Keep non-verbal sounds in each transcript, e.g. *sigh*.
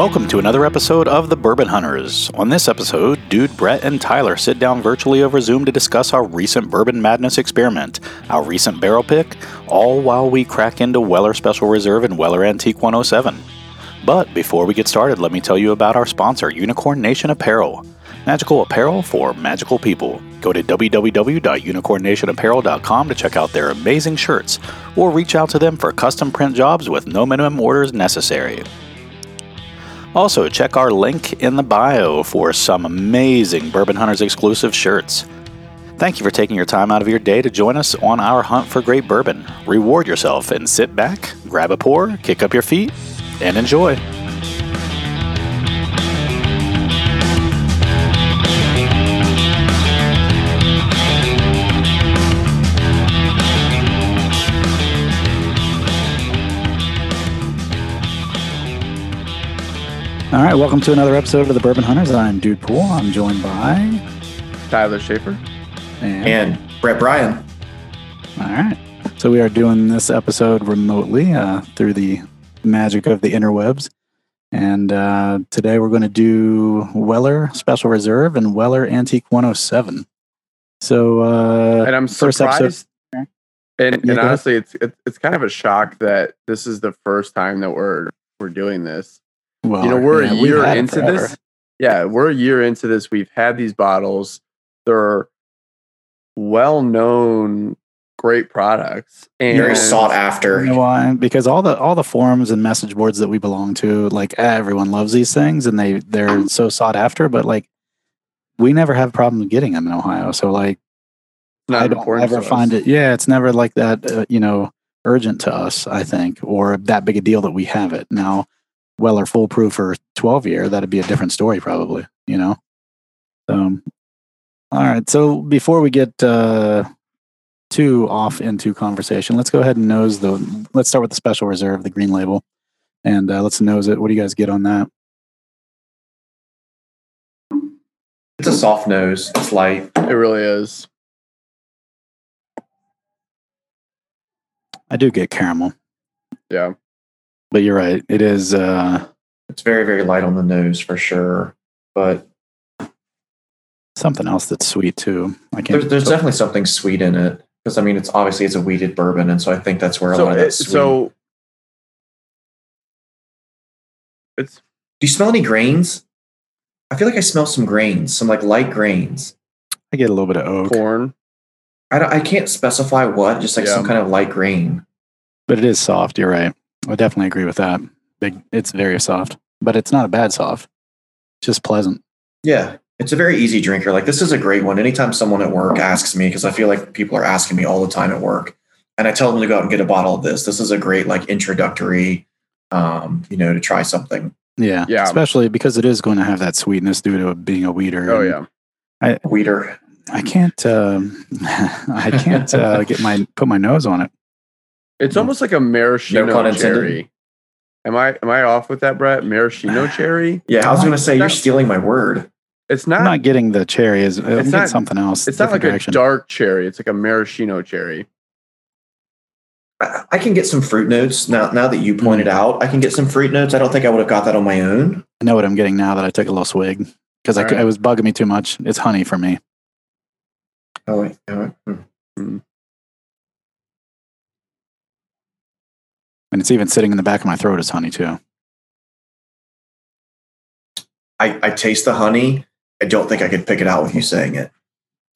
Welcome to another episode of The Bourbon Hunters. On this episode, Dude, Brett, and Tyler sit down virtually over Zoom to discuss our recent Bourbon Madness experiment, our recent barrel pick, all while we crack into Weller Special Reserve and Weller Antique 107. But before we get started, let me tell you about our sponsor, Unicorn Nation Apparel. Magical apparel for magical people. Go to www.unicornnationapparel.com to check out their amazing shirts, or reach out to them for custom print jobs with no minimum orders necessary. Also, check our link in the bio for some amazing Bourbon Hunters exclusive shirts. Thank you for taking your time out of your day to join us on our hunt for great bourbon. Reward yourself and sit back, grab a pour, kick up your feet, and enjoy. All right, welcome to another episode of the Bourbon Hunters. I'm Dude Pool. I'm joined by Tyler Schaefer. and, and Brett Bryan. all right. So we are doing this episode remotely uh, through the magic of the interwebs, and uh, today we're going to do Weller Special Reserve and Weller Antique 107. So uh, And I'm first episode- surprised. And, Yeah, and honestly, it's it's kind of a shock that this is the first time that we're we're doing this. Well, you know, we're yeah, a year into forever. this. Yeah, we're a year into this. We've had these bottles. They're well known, great products, and Very sought You after. know why? Because all the all the forums and message boards that we belong to, like everyone loves these things and they they're so sought after. But like, we never have a problem getting them in Ohio. So like, Not I don't ever find us. it. Yeah, it's never like that. Uh, you know, urgent to us. I think, or that big a deal that we have it now. Weller Full Proof for twelve year, that'd be a different story, probably. You know. So, all right. So before we get uh, too off into conversation, let's go ahead and nose the. Let's start with the special reserve, the green label, and uh, let's nose it. What do you guys get on that? It's a soft nose. It's light. It really is. I do get caramel, Yeah, but you're right. It is. uh It's very, very light on the nose for sure. But Something else that's sweet too. I can't. there's, there's definitely something sweet in it. Because I mean, it's obviously it's a wheated bourbon, and so I think that's where a so lot of it, that sweet. so it's Do you smell any grains? I feel like I smell some grains, some like light grains. I get a little bit of oak, corn. I, don't, I can't specify what, just like Yeah. some kind of light grain. but it is soft. You're right. I definitely agree with that. Big. It's very soft, but it's not a bad soft. It's just pleasant. Yeah, it's a very easy drinker. Like this is a great one. Anytime someone at work asks me, because I feel like people are asking me all the time at work, and I tell them to go out and get a bottle of this. This is a great like introductory, um, you know, to try something. Yeah. Yeah. Especially because it is going to have that sweetness due to it being a wheater. Oh and yeah, Wheater. I can't. Um, *laughs* I can't uh, get my put my nose on it. It's almost like a maraschino No pun intended. cherry. Am I am I off with that, Brett? Maraschino *sighs* cherry? Yeah, I was going to say you're stealing my word. It's I'm not. not getting the cherry. Is I'm not- something else? it's not like different a dark cherry. It's like a maraschino cherry. I, I can get some fruit notes now. Now that you pointed Mm. out, I can get some fruit notes. I don't think I would have got that on my own. I know what I'm getting now that I took a little swig because I, right. it was bugging me too much. It's honey for me. Oh wait, oh, wait. Hmm. And it's even sitting in the back of my throat as honey too. I, I taste the honey. I don't think I could pick it out with you saying it.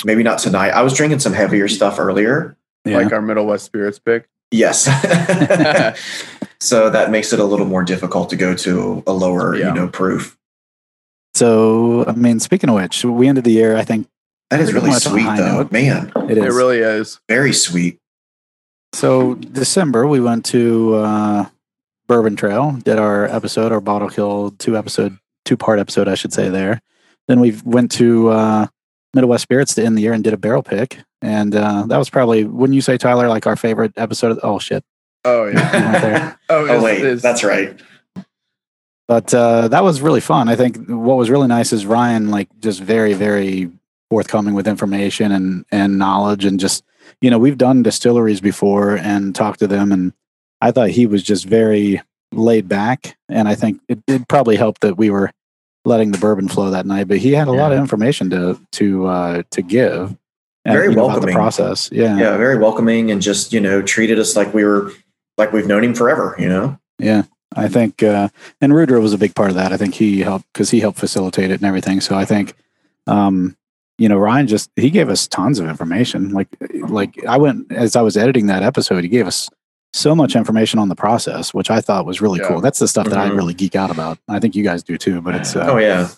Maybe not tonight. I was drinking some heavier stuff earlier. Yeah. Like our Middle West spirits pick. Yes. *laughs* *laughs* so that makes it a little more difficult to go to a lower, Yeah. you know, proof. so I mean, speaking of which, we ended the year. I think That is really much on a sweet though. note. Man, it is. It really is. very sweet. So December, we went to uh, Bourbon Trail, did our episode, our bottle kill two episode, two part episode, I should say. There, then we went to uh, Middle West Spirits to end the year and did a barrel pick, and uh, that was probably wouldn't you say, Tyler, like our favorite episode? Of, oh shit, Oh yeah. *laughs* there. *laughs* oh, Oh wait, it's- that's right. But uh, that was really fun. I think what was really nice is Ryan, like, just very, very forthcoming with information and and knowledge, and just you know, we've done distilleries before and talked to them, and I thought he was just very laid back, and I think it did probably help that we were letting the bourbon flow that night. But he had a lot of information to to uh, to give. and, Very you know, the welcoming. process. Yeah, yeah, very welcoming and just you know treated us like we were like we've known him forever. You know. Yeah, I think, uh, and Rudra was a big part of that. I think he helped because he helped facilitate it and everything. So I think, um, you know, Ryan just he gave us tons of information. Like, like I went as I was editing that episode, he gave us so much information on the process, which I thought was really Yeah. cool. That's the stuff that I Mhm. really geek out about. I think you guys do too. But it's uh, oh yeah.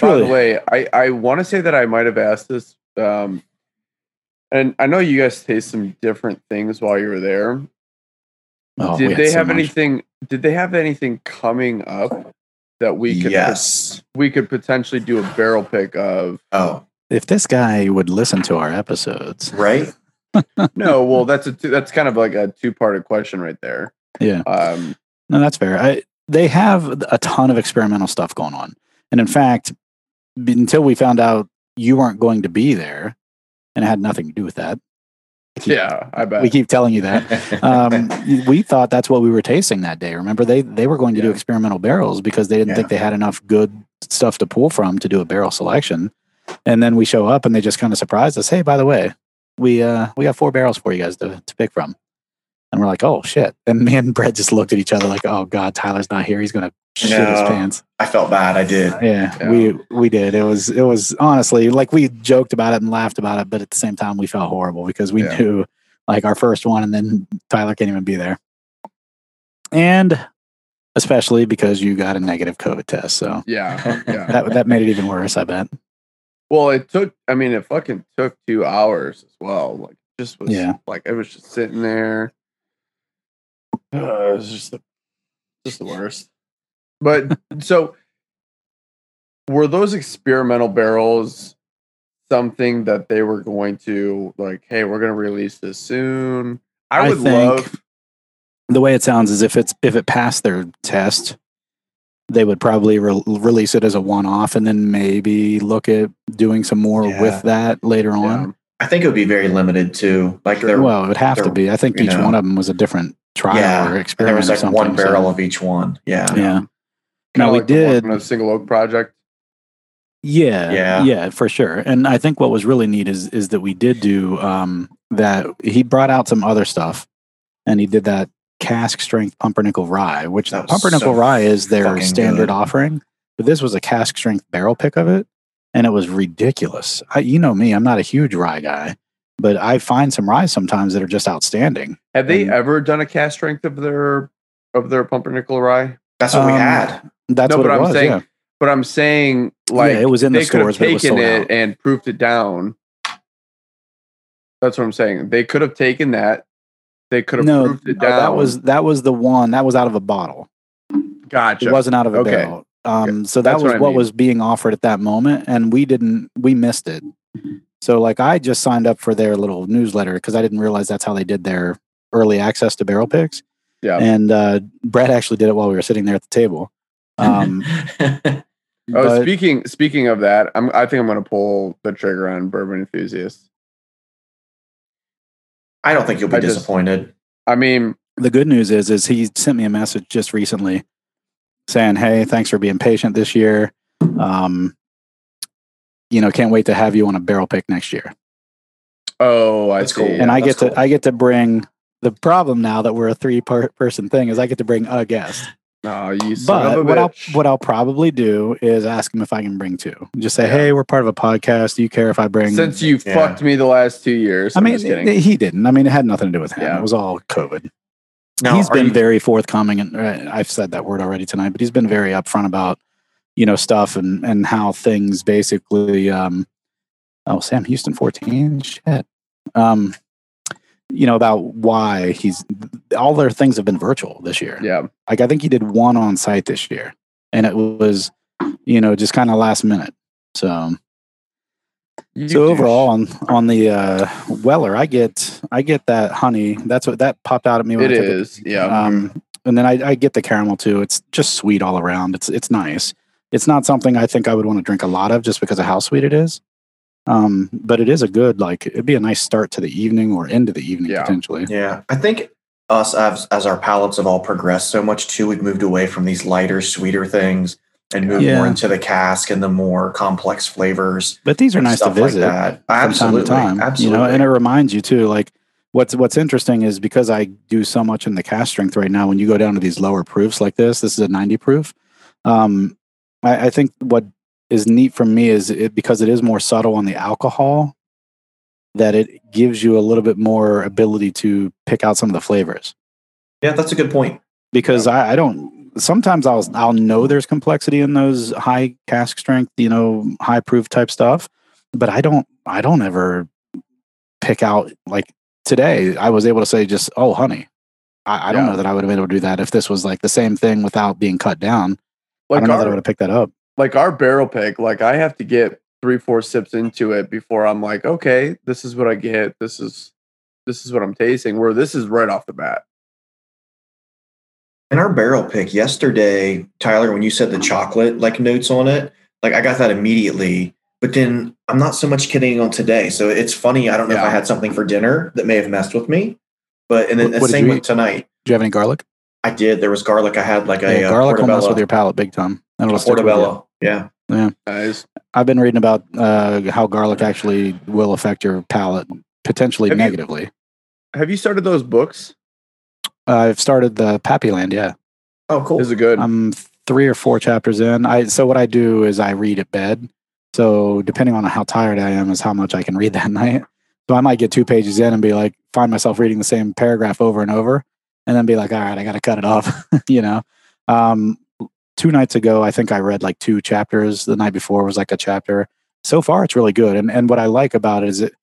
By really the way, I, I want to say that I might have asked this, um, and I know you guys taste some different things while you were there. oh, did had they so have much. anything? Did they have anything coming up that we could yes. we could potentially do a barrel pick of? Oh, If this guy would listen to our episodes, right. *laughs* No, well, that's a two, that's kind of like a two parted question right there. yeah, Um, No, that's fair. I, they have a ton of experimental stuff going on. And in fact, until we found out you weren't going to be there, and it had nothing to do with that. Keep- yeah, I bet. We keep telling you that. *laughs* Um, we thought that's what we were tasting that day. Remember, they, they were going to do experimental barrels because they didn't Yeah. think they had enough good stuff to pull from to do a barrel selection. And then we show up and they just kind of surprised us. Hey, by the way, we uh we got four barrels for you guys to, to pick from. And we're like, oh shit. And me and Brett just looked at each other like, oh god, Tyler's not here. He's gonna shit his pants. I felt bad. I did. Yeah, Yeah. we we did. It was it was honestly like we joked about it and laughed about it, but at the same time we felt horrible because we Yeah. knew like our first one and then Tyler can't even be there. And especially because you got a negative COVID test. So yeah, yeah. *laughs* that that made it even worse, I bet. Well, it took. I mean, it fucking took two hours as well. Like, just was. Yeah. Like, it was just sitting there. Uh, *sighs* it was just the, just the worst. But so, were those experimental barrels something that they were going to like? Hey, we're going to release this soon. I I would think- love. The way it sounds is if it's if it passed their test, they would probably re- release it as a one off and then maybe look at doing some more Yeah. with that later on. Yeah. I think it would be very limited too. Like there, Well, it would have to be. I think each know. one of them was a different trial Yeah, or and experiment. there was or like something, one barrel so- of each one. Yeah. yeah. Kinda No, we like the one did. from the single oak project. Yeah, Yeah. yeah, for sure. And I think what was really neat is is that we did do um, that. He brought out some other stuff, and he did that cask strength pumpernickel rye, which That pumpernickel so rye is their standard good. offering. But this was a cask strength barrel pick of it, and it was ridiculous. I, you know me, I'm not a huge rye guy, but I find some rye sometimes that are just outstanding. Have they And- ever done a cask strength of their of their pumpernickel rye? That's what we Um, had. That's No, what I'm was. saying, yeah. But I'm saying, like, yeah, it was in the they could have stores, but it was taken it and proofed it down. That's what I'm saying. They could have taken that. They could have No, proofed it no, down. that was that was the one that was out of a bottle. gotcha. It wasn't out of a Okay. barrel. Um, so that That's was what what, mean. was being offered at that moment, and we didn't. We missed it. So like I just signed up for their little newsletter because I didn't realize that's how they did their early access to barrel picks. Yeah. And uh, Brett actually did it while we were sitting there at the table. Um, *laughs* Oh, but- speaking speaking of that, I'm I think I'm going to pull the trigger on Bourbon Enthusiast. I don't think you'll be I just- disappointed. I mean, the good news is, is he sent me a message just recently saying, "Hey, thanks for being patient this year. Um, you know, can't wait to have you on a barrel pick next year." oh, I That's see. cool. and I that's get to. I get to bring the problem now that we're a three per- person thing is I get to bring a guest. Oh, you son of But a what I'll what I'll probably do is ask him if I can bring two. Just say, Yeah. hey, we're part of a podcast. Do you care if I bring? Since you Yeah. fucked me the last two years, I I'm mean, just kidding. he didn't. I mean, it had nothing to do with him. Yeah. It was all COVID. Now, he's are been you- very forthcoming, and uh, I've said that word already tonight. But he's been very upfront about you know stuff and and how things basically. Um, oh, Sam Houston, fourteen. Shit. Um, you know about why he's all their things have been virtual this year. yeah, Like I think he did one on site this year, and it was, you know, just kind of last minute. So, You so overall on on the uh, Weller, I get I get that honey. That's what that popped out at me. When it is. Yeah, Um, and then I, I get the caramel too. It's just sweet all around. It's it's nice. It's not something I think I would want to drink a lot of just because of how sweet it is. Um, but it is a good like it'd be a nice start to the evening or into the evening Yeah. potentially. Yeah, I think us as as our palates have all progressed so much too. We've moved away from these lighter, sweeter things and moved Yeah. more into the cask and the more complex flavors. But these are nice to stuff like visit. that. from Absolutely, time to time. absolutely. You know, and it reminds you too, like what's what's interesting is because I do so much in the cask strength right now, when you go down to these lower proofs like this, this is a 90 proof. Um, I, I think what is neat for me is it because it is more subtle on the alcohol, that it gives you a little bit more ability to pick out some of the flavors. yeah, that's a good point. Because I, I don't sometimes I'll I'll know there's complexity in those high cask strength, you know, high proof type stuff, but I don't I don't ever pick out like today I was able to say just oh honey. I, I don't Yeah. know that I would have been able to do that if this was like the same thing without being cut down. I don't know that I would have picked that up. Like our barrel pick, like I have to get three, four sips into it before I'm like, okay, this is what I get. This is this is what I'm tasting. Where this is right off the bat. In our barrel pick yesterday, Tyler, when you said the chocolate like notes on it, like I got that immediately. But then I'm not so much kidding on today. So it's funny. I don't know if I had something for dinner that may have messed with me. But and then What- the same with tonnite. Do you have any garlic? I did. There was garlic. I had like a, Yeah, uh garlic will mess with your palate big time. And it'll a stick with portobello. Yeah. Guys, I've been reading about uh, how garlic actually will affect your palate potentially Have you- negatively. have you started those books? I've started the Pappyland, yeah. Oh, cool. Is it good? I'm three or four chapters in. I so what I do is I read at bed. So depending on how tired I am is how much I can read *laughs* that night. So I might get two pages in and be like, find myself reading the same paragraph over and over, and then be like, all right, I got to cut it off. *laughs* you know. Um, two nights ago, I think I read like two chapters. The night before was like a chapter. So far, it's really good. And and what I like about it is it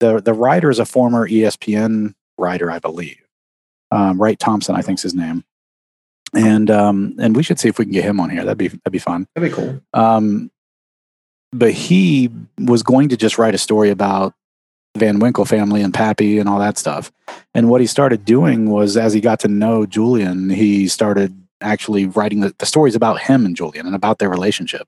the the writer is a former ESPN writer, I believe. Um, Wright Thompson, I think's his name and um and we should see if we can get him on here that'd be that'd be fun That'd be cool. um but he was going to just write a story about the van winkle family and pappy and all that stuff and what he started doing was as he got to know julian he started actually writing the, the stories about him and julian and about their relationship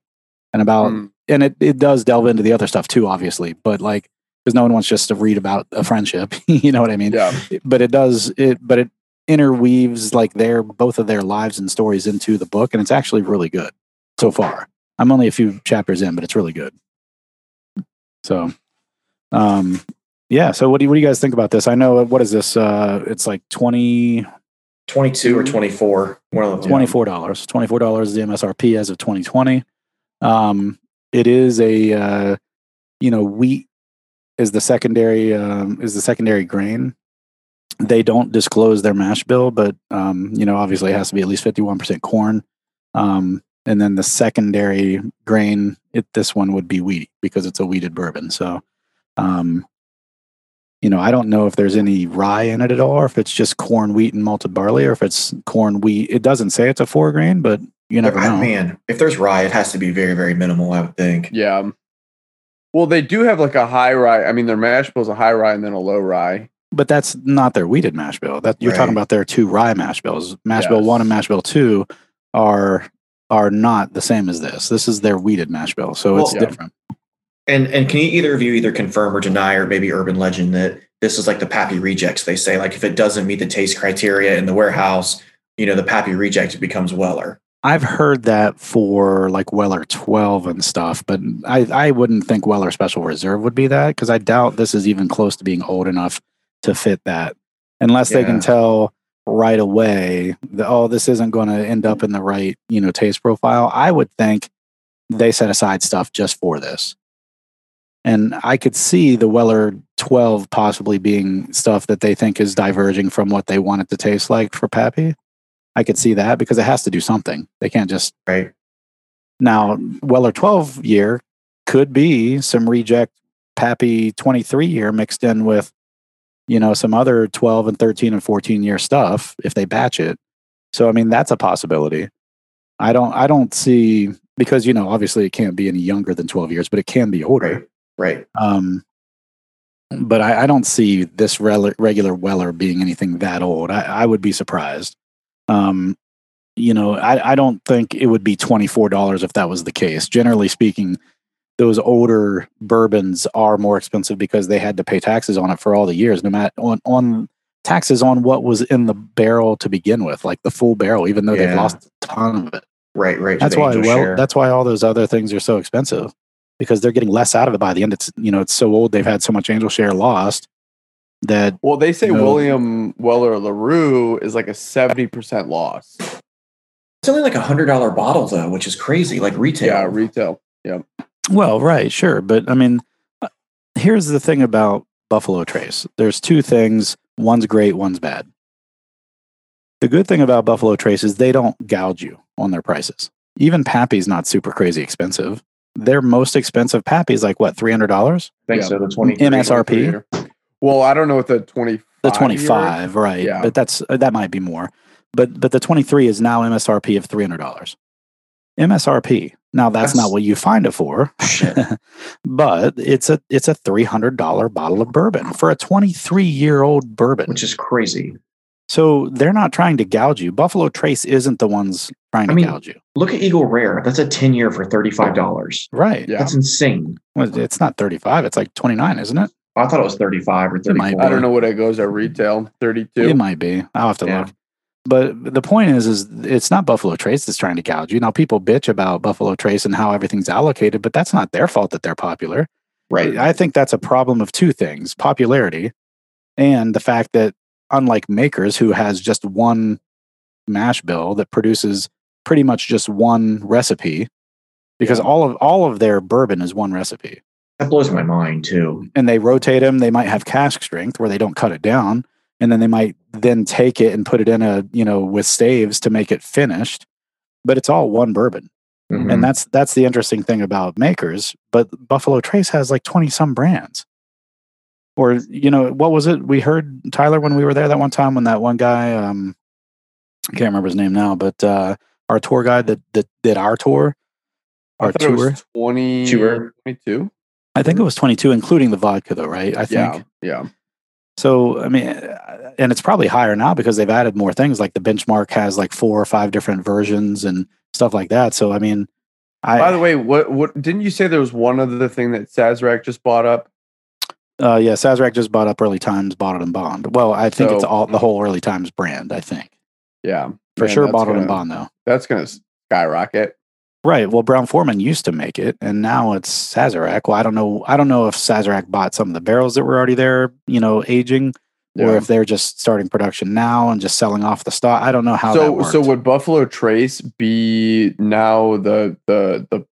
and about Mm. and it, it does delve into the other stuff too obviously but like because no one wants just to read about a friendship *laughs* you know what i mean yeah. but it does it but it interweaves like their both of their lives and stories into the book and it's actually really good so far i'm only a few chapters in but it's really good so um yeah so what do you, what do you guys think about this i know what is this uh it's like 20 22 or 24. One of them. $24 $24 is the msrp as of 2020 um it is a uh you know wheat is the secondary um is the secondary grain. They don't disclose their mash bill but um you know obviously it has to be at least 51% corn. Um and then the secondary grain it this one would be wheat because it's a wheated bourbon. So um you know i don't know if there's any rye in it at all or if it's just corn wheat and malted barley or if it's corn wheat it doesn't say it's a four grain but you never I- know Man, if there's rye, it has to be very, very minimal, I would think. Yeah. Well, they do have like a high rye. I mean, their mash bill is a high rye and then a low rye. but that's not their wheated mash bill. That you're talking about their two rye mash bills. Mash bill one and mash bill two are are not the same as this. This is their wheated mash bill, so it's Yeah. different. And and can you either of you either confirm or deny, or maybe urban legend that this is like the Pappy rejects? They say like if it doesn't meet the taste criteria in the warehouse, you know, the Pappy reject becomes Weller. I've heard that for like Weller 12 and stuff, but I, I wouldn't think Weller Special Reserve would be that because I doubt this is even close to being old enough to fit that. Unless they can tell right away that, oh, this isn't going to end up in the right, you know, taste profile. I would think they set aside stuff just for this. And I could see the Weller 12 possibly being stuff that they think is diverging from what they want it to taste like for Pappy. I could see that because it has to do something. They can't just Right. now Weller 12 year could be some reject Pappy 23 year mixed in with you know some other 12 and 13 and 14 year stuff if they batch it. So I mean that's a possibility. I don't I don't see because you know obviously it can't be any younger than 12 years but it can be older. Right. Um but I, I don't see this rel- regular Weller being anything that old. I, I would be surprised. Um, you know, I, I don't think it would be $24 if that was the case. Generally speaking, those older bourbons are more expensive because they had to pay taxes on it for all the years, no matter on, on taxes on what was in the barrel to begin with, like the full barrel, even though they've lost a ton of it. Right, right. That's why well share. that's why all those other things are so expensive because they're getting less out of it by the end. It's you know, it's so old they've had so much angel share lost that Well, they say No. William Weller LaRue is like a 70% loss. it's only like a hundred dollar bottle though, which is crazy. Like retail. Yeah, retail. Yeah. Well, right, sure, but I mean, uh, here's the thing about Buffalo Trace. There's two things. One's great, one's bad. The good thing about Buffalo Trace is they don't gouge you on their prices. Even Pappy's not super crazy expensive. Their most expensive Pappy is like what, three hundred dollars? I think Yeah. so. The twenty MSRP? Well, I don't know what the 25 The twenty five, right? Yeah. But that's uh, that might be more. But but the twenty three is now MSRP of three hundred dollars. MSRP. Now that's, not what you find it for. *laughs* But it's a it's a three hundred dollar bottle of bourbon for a twenty three year old bourbon. Which is crazy. So they're not trying to gouge you. Buffalo Trace isn't the ones trying to I mean- gouge you, Look at Eagle Rare. That's a 10 year for $35. right? Yeah. That's insane. Well, it's not thirty five. It's like twenty nine, isn't it? I thought it was 35 or It might 34. I don't know what it goes at retail. 32. It might be. I'll have to Yeah. look. But the point is, is it's not Buffalo Trace that's trying to gouge you. Now people bitch about Buffalo Trace and how everything's allocated, but that's not their fault that they're popular. Right. I think that's a problem of two things: popularity, and the fact that unlike Makers, who has just one mash bill that produces pretty much just one recipe, because all of all of their bourbon is one recipe, That blows my mind too. and they rotate them. They might have cask strength where they don't cut it down, and then they might then take it and put it in a you know with staves to make it finished. But it's all one bourbon Mhm. and that's that's the interesting thing about makers but buffalo trace has like 20 some brands or you know what was it we heard tyler when we were there that one time when that one guy um i can't remember his name now but uh our tour guide that that did our tour I our it tour was 20, Tour. 22. i think it was 22 including the vodka though right i think Yeah. Yeah. so i mean uh, and it's probably higher now because they've added more things like the benchmark has like four or five different versions and stuff like that so i mean i By the way, what what didn't you say there was one other thing that Sazerac just bought up? Uh, yeah, Sazerac just bought up Early Times, Bottled and Bond. Well, I think it's all the whole Early Times brand. I think Yeah. for Man, sure, Bottled and gonna- Bond though. That's going to skyrocket. Right. Well, Brown-Forman used to make it, and now it's Sazerac. Well, I don't know. I don't know if Sazerac bought some of the barrels that were already there, you know, aging, or if they're just starting production now and just selling off the stock. I don't know how So so would Buffalo Trace be now the the the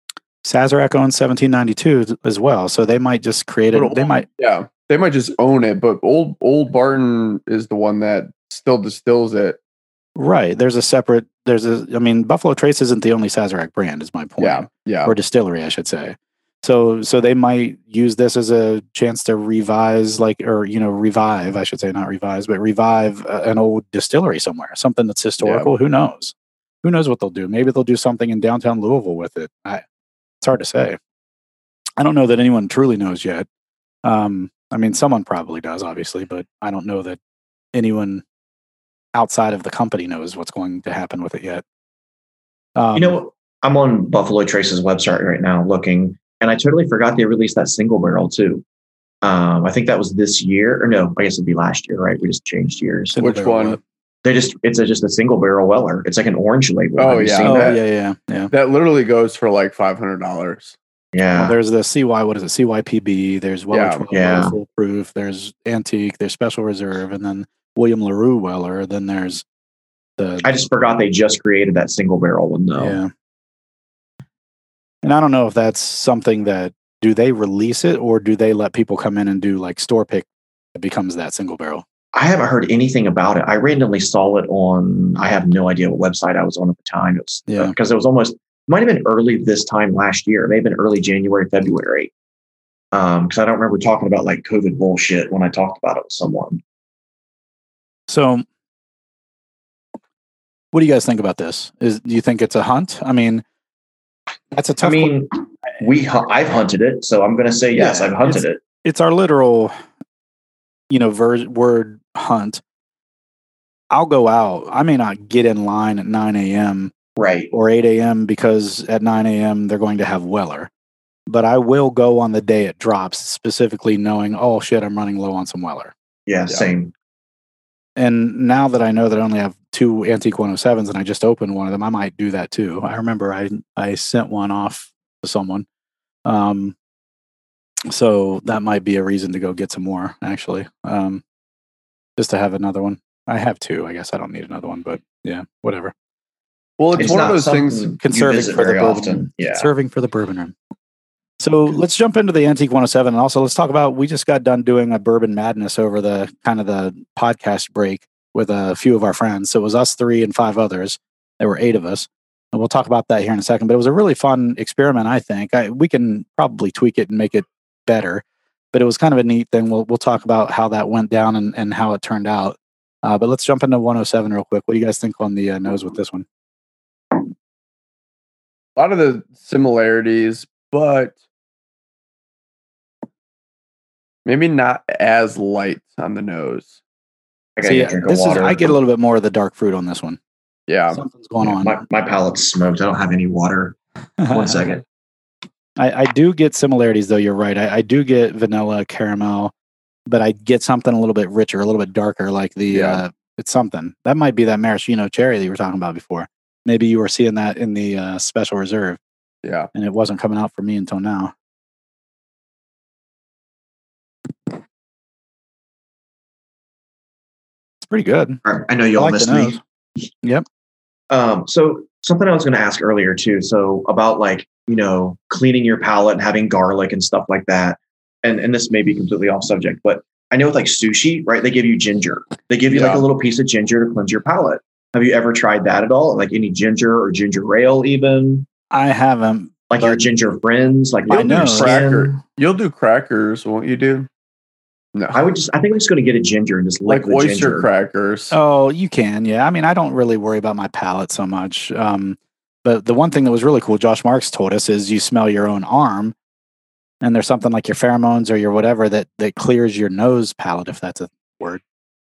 Sazerac owns 1792 as well, so they might just create it. They might. yeah they might just own it, but old old Barton is the one that still distills it. Right. There's a separate. There's a. I mean, Buffalo Trace isn't the only Sazerac brand. Is my point. Yeah yeah or distillery, I should say. So so they might use this as a chance to revise, like or you know revive, I should say, not revise, but revive an old distillery somewhere, something that's historical. Who knows? Who knows what they'll do? Maybe they'll do something in downtown Louisville with it. I, it's hard to say. I don't know that anyone truly knows yet. Um, I mean, someone probably does, obviously, but I don't know that anyone outside of the company knows what's going to happen with it yet. Um, you know, I'm on Buffalo Trace's website right now looking, and I totally forgot they released that single barrel too. Um, I think that was this year, or no, I guess it'd be last year, right? We just changed years. Which one? what? They just, it's a, just a single barrel Weller. It's like an orange label. Oh, Have yeah. seen Oh that? yeah, yeah, yeah. that literally goes for like five hundred dollars. Yeah. Well, there's the CY, what is it? CYPB. There's Weller Yeah. 12 Yeah. Full Proof. There's Antique. There's Special Reserve, and then William Larue Weller. Then there's the I just forgot they just created that single barrel one though. yeah. And I don't know if that's something that do they release it or do they let people come in and do like store pick that becomes that single barrel? I haven't heard anything about it. I randomly saw it on, I have no idea what website I was on at the time. It was Yeah. because it was almost, might have been early this time last year. It may have been early January, February. Um, because I don't remember talking about like COVID bullshit when I talked about it with someone. So, what do you guys think about this? Is do you think it's a hunt? I mean, that's a tough. I mean, we I've hunted it, so I'm going to say yes, Yeah, I've hunted it. it's our literal, you know, ver- word hunt. I'll go out. I may not get in line at 9 a.m. Right. or 8 a.m. because at 9 a.m. they're going to have Weller. But I will go on the day it drops, specifically knowing, oh shit, I'm running low on some Weller. Yeah, Yeah. same. and now that I know that I only have two Antique 107s and I just opened one of them, I might do that too. I remember I I sent one off to someone. Um, so that might be a reason to go get some more actually. Um, just to have another one. I have two. I guess I don't need another one, but yeah, whatever. Well, it's, one of those things. something you Conserving visit for the bourbon. often. Yeah. Serving for the bourbon room. So let's jump into the Antique 107 and also let's talk about we just got done doing a bourbon madness over the kind of the podcast break with a few of our friends. So it was us three and five others. There were eight of us. And we'll talk about that here in a second. But it was a really fun experiment, I think. I, we can probably tweak it and make it better. But it was kind of a neat thing. We'll we'll talk about how that went down and, and how it turned out. Uh, but let's jump into 107 real quick. What do you guys think on the uh, nose with this one? a lot of the similarities, but maybe not as light on the nose. I gotta See, get a this is. I get a little bit more of the dark fruit on this one. Yeah. Something's going Yeah, on. My, my palate's smoked. I don't have any water. One *laughs* second. I, I do get similarities, though. You're right. I, I do get vanilla, caramel, but I get something a little bit richer, a little bit darker, like the. Yeah. Uh, it's something that might be that maraschino cherry that you were talking about before. Maybe you were seeing that in the uh, special reserve, Yeah. and it wasn't coming out for me until now. It's pretty good. I know you all like missed me. Yep. Um, so something I was going to ask earlier too. So about like you know cleaning your palate and having garlic and stuff like that. And and this may be completely off subject, but I know with like sushi, right? They give you ginger. They give you like a little piece of ginger to cleanse your palate. Have you ever tried that at all? Like any ginger or ginger ale, even I haven't. like your ginger friends, like I your know. Cracker. You'll do crackers, won't you, dude? No. I would just, I think I'm just going to get a ginger and just like oyster ginger. crackers. Oh, you can. Yeah. I mean, I don't really worry about my palate so much. Um, but the one thing that was really cool, Josh Marks told us, is you smell your own arm, and there's something like your pheromones or your whatever that that clears your nose palate, if that's a word.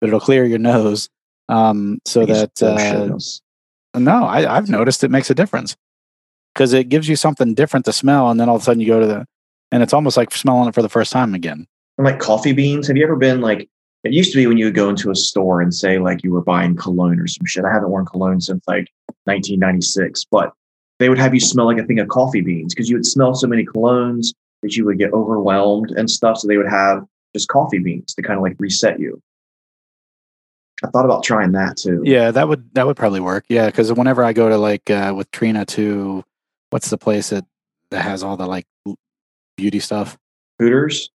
But it'll clear your nose, um, so that uh, no, I, I've noticed it makes a difference because it gives you something different to smell, and then all of a sudden you go to the, and it's almost like smelling it for the first time again. And like coffee beans. Have you ever been like it used to be when you would go into a store and say like you were buying cologne or some shit. I haven't worn cologne since like 1996, but they would have you smell like a thing of coffee beans because you would smell so many colognes that you would get overwhelmed and stuff. So they would have just coffee beans to kind of like reset you. I thought about trying that too. Yeah, that would that would probably work. Yeah, because whenever I go to like uh, with Trina to, what's the place that that has all the like beauty stuff? Hooters.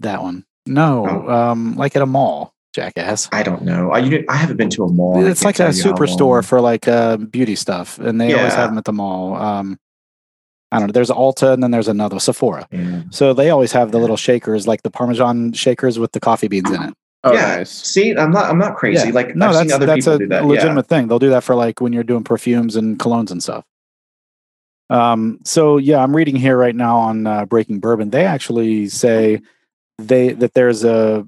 That one. No, Oh. um, like at a mall, jackass. I don't know. I you, I haven't been to a mall. it's like a you how superstore for like uh, beauty stuff, and they always have them at the mall. Um, I don't know. There's Ulta, and then there's another Sephora. Yeah. So they always have the little shakers, like the Parmesan shakers with the coffee beans in it. Oh, yeah. nice. See, I'm not. I'm not crazy. Like no, I've that's seen other that's people a do that. Yeah. legitimate thing. They'll do that for like when you're doing perfumes and colognes and stuff. Um, so yeah, I'm reading here right now on uh, Breaking Bourbon. They actually say they that there's a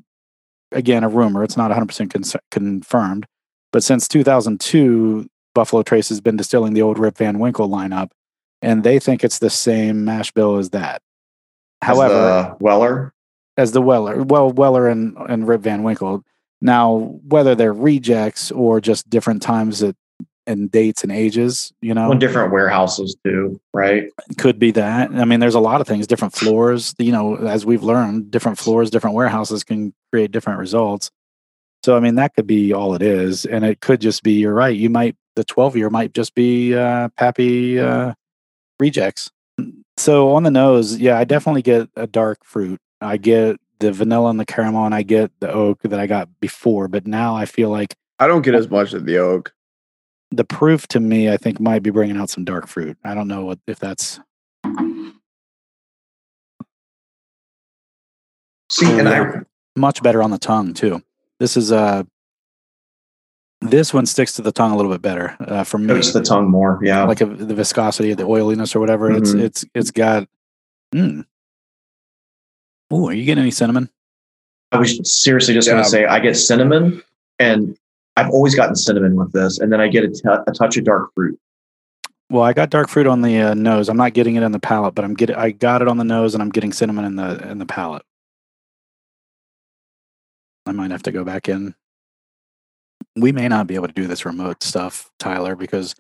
again a rumor. It's not 100 percent confirmed, but since 2002, Buffalo Trace has been distilling the old Rip Van Winkle lineup, and they think it's the same mash bill as that. As However, the Weller. as the Weller, well, Weller and, and Rip Van Winkle. Now, whether they're rejects or just different times at, and dates and ages, you know, on different warehouses too, right? could be that. I mean, there's a lot of things, different floors, you know, as we've learned, different floors, different warehouses can create different results. So, I mean, that could be all it is. And it could just be, you're right. You might, the 12 year might just be uh, Pappy uh, rejects. So, on the nose, yeah, I definitely get a dark fruit. I get the vanilla and the caramel, and I get the oak that I got before. But now I feel like I don't get as much of the oak. The proof to me, I think, might be bringing out some dark fruit. I don't know what if that's See, and I much better on the tongue too. This is uh this one sticks to the tongue a little bit better uh, for me. It's the tongue more. Yeah. like a, the viscosity, the oiliness, or whatever. It's Mhm. it's it's got. Mm. Oh, are you getting any cinnamon? I was seriously just going to say I get cinnamon, and I've always gotten cinnamon with this, and then I get a, t- a touch of dark fruit. Well, I got dark fruit on the uh, nose. I'm not getting it in the palate, but I'm getting I got it on the nose, and I'm getting cinnamon in the in the palate. I might have to go back in. we may not be able to do this remote stuff, Tyler, because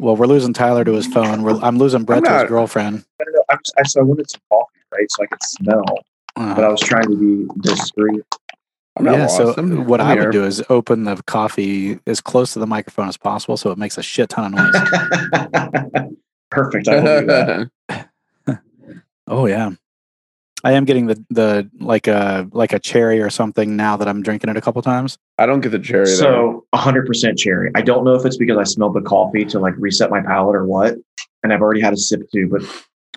well, we're losing Tyler to his *laughs* phone. We're, I'm losing Brett to his girlfriend. I don't know. I, was, I, so I wanted some coffee, right? So I could smell, Uh, but I was trying to be discreet. I'm not yeah, lost. so I'm- what I'm here. would do is open the coffee as close to the microphone as possible so it makes a shit ton of noise. *laughs* Perfect. I will do that. *laughs* oh yeah. I am getting the the like a like a cherry or something now that I'm drinking it a couple times. I don't get the cherry. So 100% cherry. I don't know if it's because I smelled the coffee to like reset my palate or what. And I've already had a sip too, but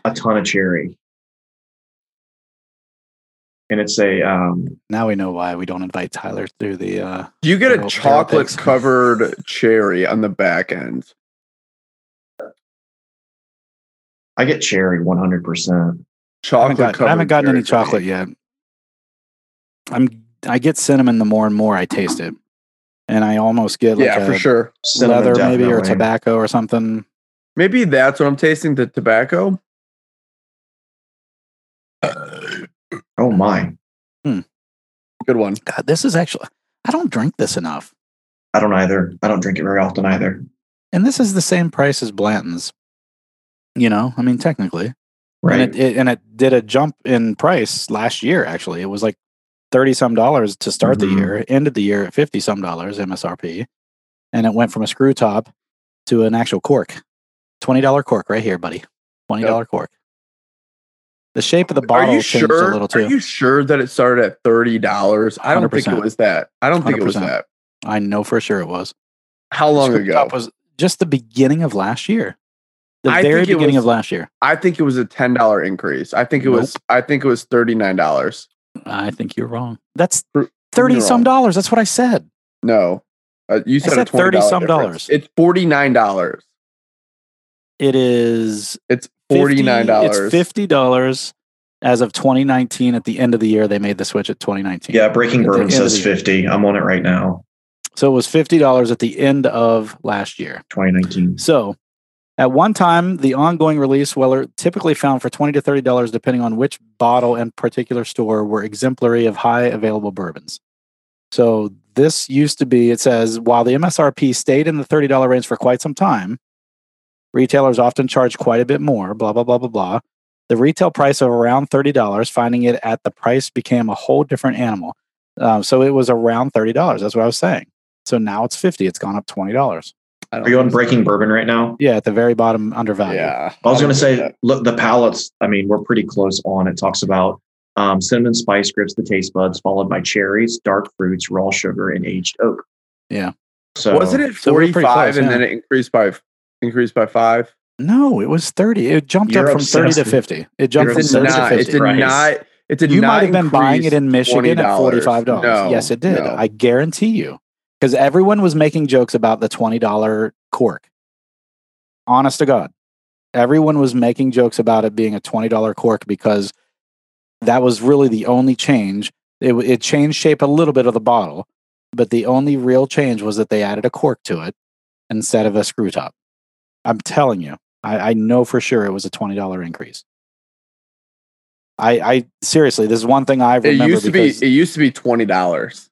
a ton of cherry. And it's a um Now we know why we don't invite Tyler through the uh You get a chocolate barrel covered cherry on the back end. I get cherry 100%. I haven't, Chocolate got, I haven't gotten any cherry. chocolate yet. I'm I get cinnamon the more and more I taste it. And I almost get like yeah, a for sure. Cinnamon, leather maybe or tobacco or something. Maybe that's what I'm tasting. The tobacco. Oh my. Good one. God, this is actually I don't drink this enough. I don't either. I don't drink it very often either. And this is the same price as Blanton's. You know, I mean technically. Right. And it, it and it did a jump in price last year. Actually, it was like thirty some dollars to start Mhm. the year. Ended the year at fifty some dollars MSRP, and it went from a screw top to an actual cork. Twenty dollar cork right here, buddy. Twenty dollar cork. The shape of the Are bottle you changed sure? a little too. Are you sure that it started at thirty dollars? I don't think it was that. I don't think it was that. I know for sure it was. How long ago? was just the beginning of last year. The I very beginning was- of last year. I think it was a ten dollar increase. I think it was. I think it was thirty nine dollars. I think you're wrong. That's thirty you're some wrong. dollars. That's what I said. No, uh, you said, said 30 some difference. dollars. It's forty nine dollars. It is It's 50 forty nine dollars. It's fifty dollars as of 2019. At the end of the year, they made the switch at 2019. yeah, Breaking At Bourbon says the year. 50. I'm on it right now. So it was fifty dollars at the end of last year. 2019. So at one time, the ongoing release Weller typically found for twenty to thirty dollars, depending on which bottle and particular store, were exemplary of high available bourbons. So this used to be. It says while the MSRP stayed in the thirty dollar range for quite some time, retailers often charge quite a bit more. Blah blah blah blah blah. The retail price of around thirty dollars, finding it at the price became a whole different animal. Um, so it was around thirty dollars. That's what I was saying. So now it's fifty. It's gone up twenty dollars. Are you on Breaking Bourbon right now? Yeah, at the very bottom, undervalued. Yeah, I was going to say, get look, the palettes, I mean, we're pretty close on. It talks about um, cinnamon spice grips the taste buds, followed by cherries, dark fruits, raw sugar, and aged oak. Yeah. So wasn't it So we're forty pretty five close, and yeah. then it increased by increased by five? No, it was 30. It jumped You're up from 30 to 50. It jumped from 30 obsessed to not. with It did price. not. It did You not might have been buying it in Michigan at $20. $45. No, yes, it did. no. I guarantee you. Because everyone was making jokes about the $20 cork. Honest to God. Everyone was making jokes about it being a $20 cork because that was really the only change. It, it changed shape a little bit of the bottle, but the only real change was that they added a cork to it instead of a screw top. I'm telling you, I, I know for sure it was a $20 increase. I, I seriously, this is one thing I It remember used to be. It used to be twenty dollars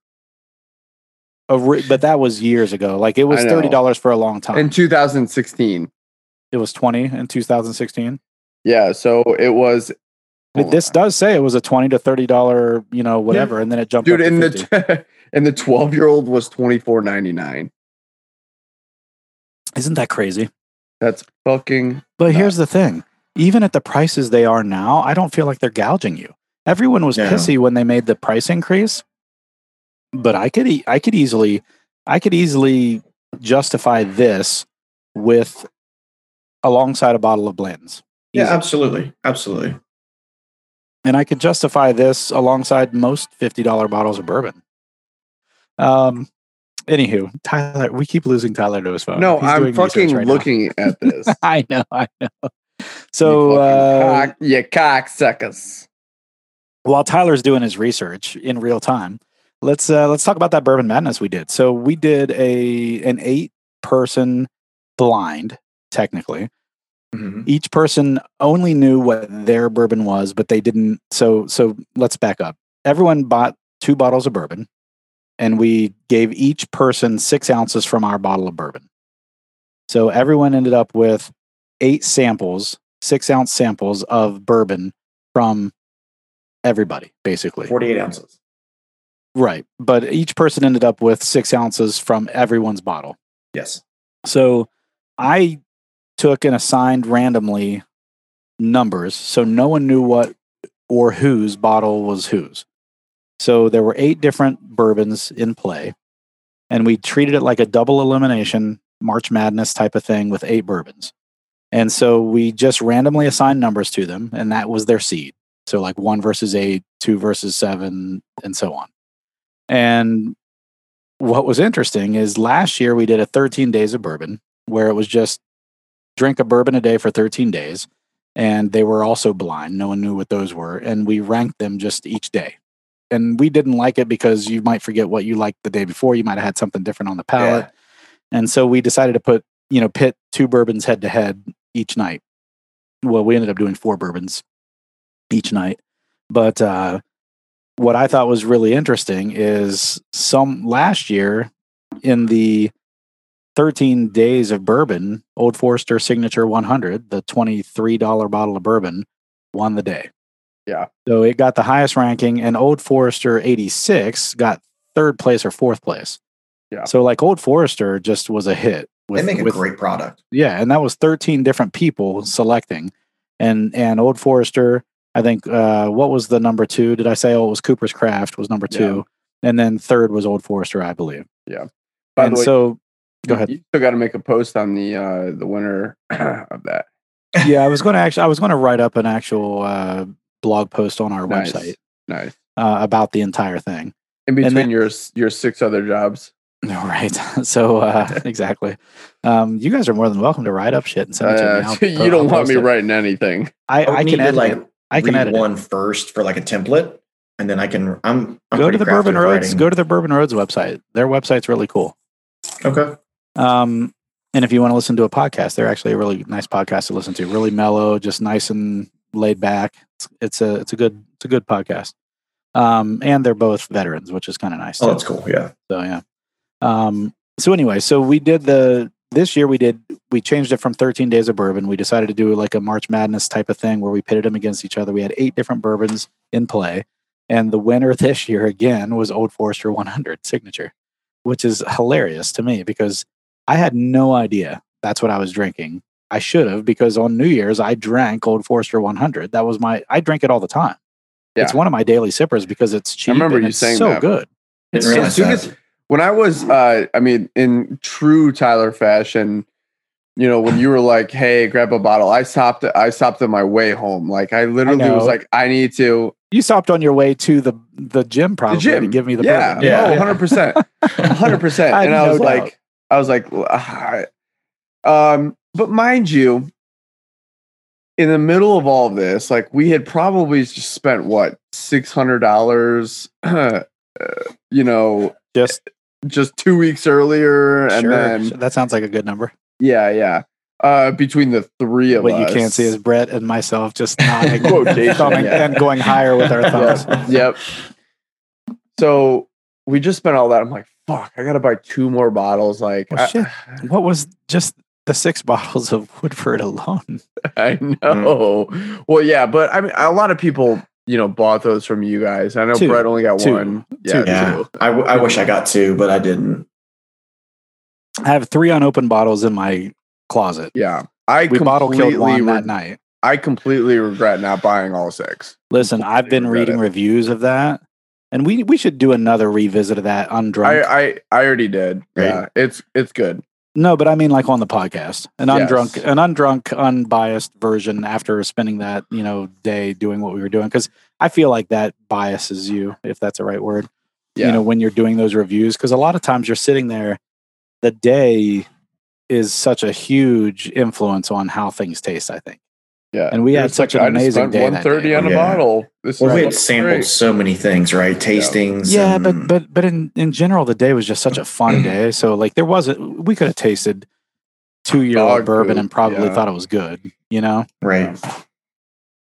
re- but that was years ago. Like it was thirty dollars for a long time. in two thousand sixteen. it was twenty in two thousand sixteen. Yeah, so it was. This does say it was a twenty to thirty dollar, you know, whatever, and then it jumped dude in 50. the and the *laughs* twelve year old was twenty four ninety nine. Isn't that crazy? That's fucking. But here's the thing: even at the prices they are now, I don't feel like they're gouging you. Everyone was Yeah. pissy when they made the price increase, but I could e- I could easily I could easily justify this with alongside a bottle of Blanton's. yeah, absolutely, absolutely. and I could justify this alongside most fifty dollar bottles of bourbon. Um. Anywho, Tyler, we keep losing Tyler to his phone. No, He's I'm fucking right now. looking at *laughs* this. I know, I know. So fucking uh, cock, you cocksuckers. while Tyler's doing his research in real time, let's uh, let's talk about that bourbon madness we did. So we did a an eight person blind, technically. Mhm. Each person only knew what their bourbon was, but they didn't. So so let's back up. Everyone bought two bottles of bourbon, and we gave each person six ounces from our bottle of bourbon. So everyone ended up with eight samples, six ounce samples of bourbon from everybody, basically. 48 ounces. Right. But each person ended up with six ounces from everyone's bottle. Yes. So I took and assigned randomly numbers. So no one knew what or whose bottle was whose. So there were eight different bourbons in play. And we treated it like a double elimination March Madness type of thing with eight bourbons. And so we just randomly assigned numbers to them, and that was their seed. So like one versus eight, two versus seven, and so on. And what was interesting is last year we did a 13 days of bourbon where it was just drink a bourbon a day for 13 days. And they were also blind. No one knew what those were. And we ranked them just each day. And we didn't like it because you might forget what you liked the day before. You might have had something different on the palate. And so we decided to put, you know, pit two bourbons head to head each night. Well, we ended up doing four bourbons each night. But uh, what I thought was really interesting is some last year in the 13 days of bourbon, Old Forester Signature 100, the $23 bottle of bourbon, won the day. Yeah. So it got the highest ranking, and Old Forester 86 got third place or fourth place. Yeah. So like Old Forester just was a hit. they make a with- great product. yeah, and that was 13 different people selecting. And and Old Forester, I think uh what was the number 2? Did I say oh it was Cooper's Craft was number 2. And then third was Old Forester, I believe. Yeah. By and the way, so go ahead. You still got to make a post on the uh the winner *clears throat* of that. yeah, I was going to actually I was going to write up an actual uh blog post on our Nice. website Nice. uh, about the entire thing. In between then- your your six other jobs. *laughs* Right. *laughs* So uh *laughs* exactly. Um you guys are more than welcome to write up shit and send it to me. Uh, I'll you don't I'll want me it. writing anything. I, would I can to, edit like, it. I can read edit it. one first for like a template, and then I can. I'm, I'm go to the Bourbon Roads. writing. Go to the Bourbon Roads website. Their website's really cool. Okay. Um, and if you want to listen to a podcast, they're actually a really nice podcast to listen to. Really mellow, just nice and laid back. It's, it's a it's a good it's a good podcast. Um, and they're both veterans, which is kind of nice. Oh, too. that's cool. Yeah. So yeah. Um, so anyway, so we did the this year we did we changed it from 13 days of bourbon. We decided to do like a March Madness type of thing where we pitted them against each other. We had eight different bourbons in play, and the winner *laughs* this year again was Old Forester 100 Signature, which is hilarious to me because I had no idea that's what I was drinking. I should have because on New Year's I drank Old Forester 100. That was my I drink it all the time. It's one of my daily sippers because it's cheap. I remember and you it's saying so that. good. It's realize as soon that. as- When I was uh I mean in true Tyler fashion, you know, when you were like, "Hey, grab a bottle." I stopped I stopped on my way home. Like I literally was like, "I need to You stopped on your way to the the gym probably the gym to give me the yeah, bourbon. Yeah. Oh, 100%. 100%. And I no was doubt. like I was like "Ah." um but mind you, in the middle of all of this, like we had probably just spent what six hundred dollars, *clears throat* uh, you know, Just just two weeks earlier, and sure. then that sounds like a good number. yeah, yeah, uh, between the three of What us. What you can't see is Brett and myself just *laughs* nodding, Quotation, yeah. and going higher with our *laughs* thumbs. Yep, yep. So we just spent all that. I'm like, fuck, I gotta buy two more bottles. Like, Well, I. What was just the six *laughs* bottles of Woodford alone? I know. Well, yeah, but I mean, a lot of people, you know, bought those from you guys. I know Two. Brett only got Two. one. Yeah, Two. Yeah. two. I, w- I wish I got two, but I didn't. I have three unopened bottles in my closet. Yeah. I We bottle killed one completely that night. I completely regret not buying all six. Listen, I've been reading it. reviews of that, and we we should do another revisit of that undrunk. I, I I already did. Right. Yeah, it's it's good. No, but I mean like on the podcast. An Yes. undrunk an undrunk, unbiased version after spending that, you know, day doing what we were doing. Cause I feel like that biases you, if that's the right word. Yeah. You know, when you're doing those reviews. Cause a lot of times you're sitting there, the day is such a huge influence on how things taste, I think. Yeah. and we had just such an I just amazing day 130 on a Yeah. bottle. This Well, is we had what's sampled great. so many things, right? Tastings. Yeah, and- but but but in in general, the day was just such a fun *clears throat* day. So like there wasn't we could have tasted two year old bourbon food, and probably yeah. thought it was good, you know? right.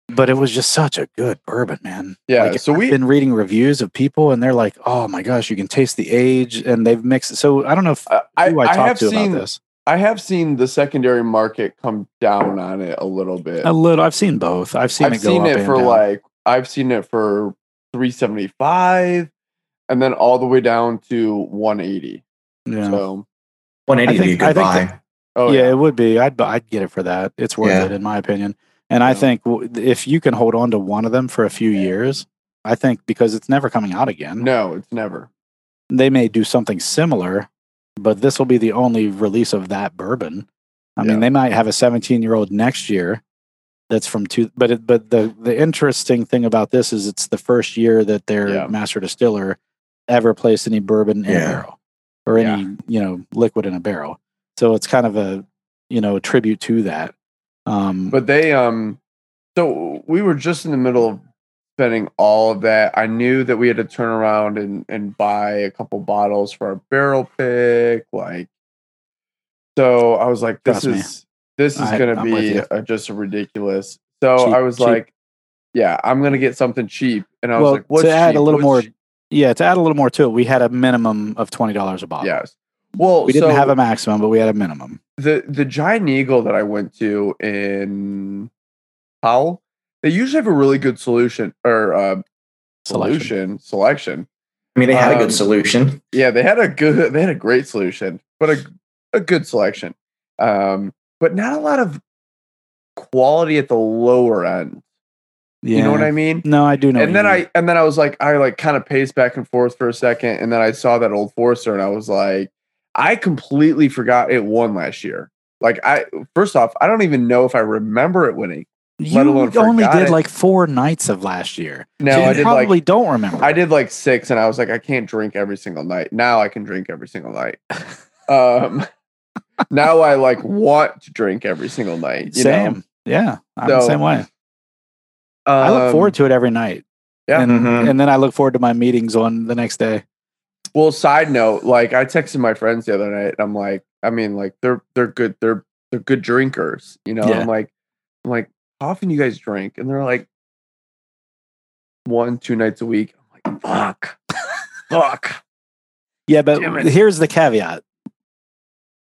but it was just such a good bourbon, man. Yeah, Like, so I've we been reading reviews of people, and they're like, "Oh my gosh, you can taste the age," and they've mixed. it. So I don't know if I, I, who I, I talked have to seen about this. I have seen the secondary market come down on it a little bit. A little. I've seen both. I've seen I've it go seen up it and for down. like I've seen it for 375 and then all the way down to 180. yeah. So 180 I would be a good buy. oh yeah, yeah. it would be. I'd I'd get it for that. It's worth Yeah. it in my opinion. And I think if you can hold on to one of them for a few years, I think because it's never coming out again, No, it's never. they may do something similar, but this will be the only release of that bourbon. I Yeah. mean, they might have a 17 year old next year. That's from two, but it, but the the interesting thing about this is it's the first year that their Yeah. master distiller ever placed any bourbon in a barrel or any you know liquid in a barrel. So it's kind of a you know a tribute to that. Um, But they um so we were just in the middle of spending all of that. I knew that we had to turn around and and buy a couple bottles for our barrel pick like so I was like this Trust me. is this is I- going to I'm be uh just ridiculous. So Cheap- I was cheap. like yeah, I'm going to get something cheap and I was like what's to add a little What's more cheap?" yeah, to add a little more to it, we had a minimum of twenty dollars a bottle. Yes. Well, we didn't so have a maximum, but we had a minimum. the the Giant Eagle that I went to in Powell, they usually have a really good solution or uh, solution selection. I mean, they had a Um, good solution. Yeah, they had a good, they had a great solution, but a a good selection. Um, but not a lot of quality at the lower end. Yeah. You know what I mean? No, I do know. and then mean. I and then I was like, I like kind of paced back and forth for a second, and then I saw that old Forester, and I was like, I completely forgot it won last year. Like I first off, I don't even know if I remember it winning. You let alone only did it. like four nights of last year. No, so you I did probably like don't remember. I did like six, and I was like, I can't drink every single night. Now I can drink every single night. um, *laughs* now I like want to drink every single night. You Same. Yeah, I'm the same way. Know? I look Um, forward to it every night. yeah. And, Mhm. and then I look forward to my meetings on the next day. Well, side note, like I texted my friends the other night. I'm like, I mean, like they're they're good. They're they're good drinkers. You know, Yeah. I'm like, I'm like, how often you guys drink? And they're like, one, two nights a week. I'm like, fuck, fuck. Yeah, but here's the caveat.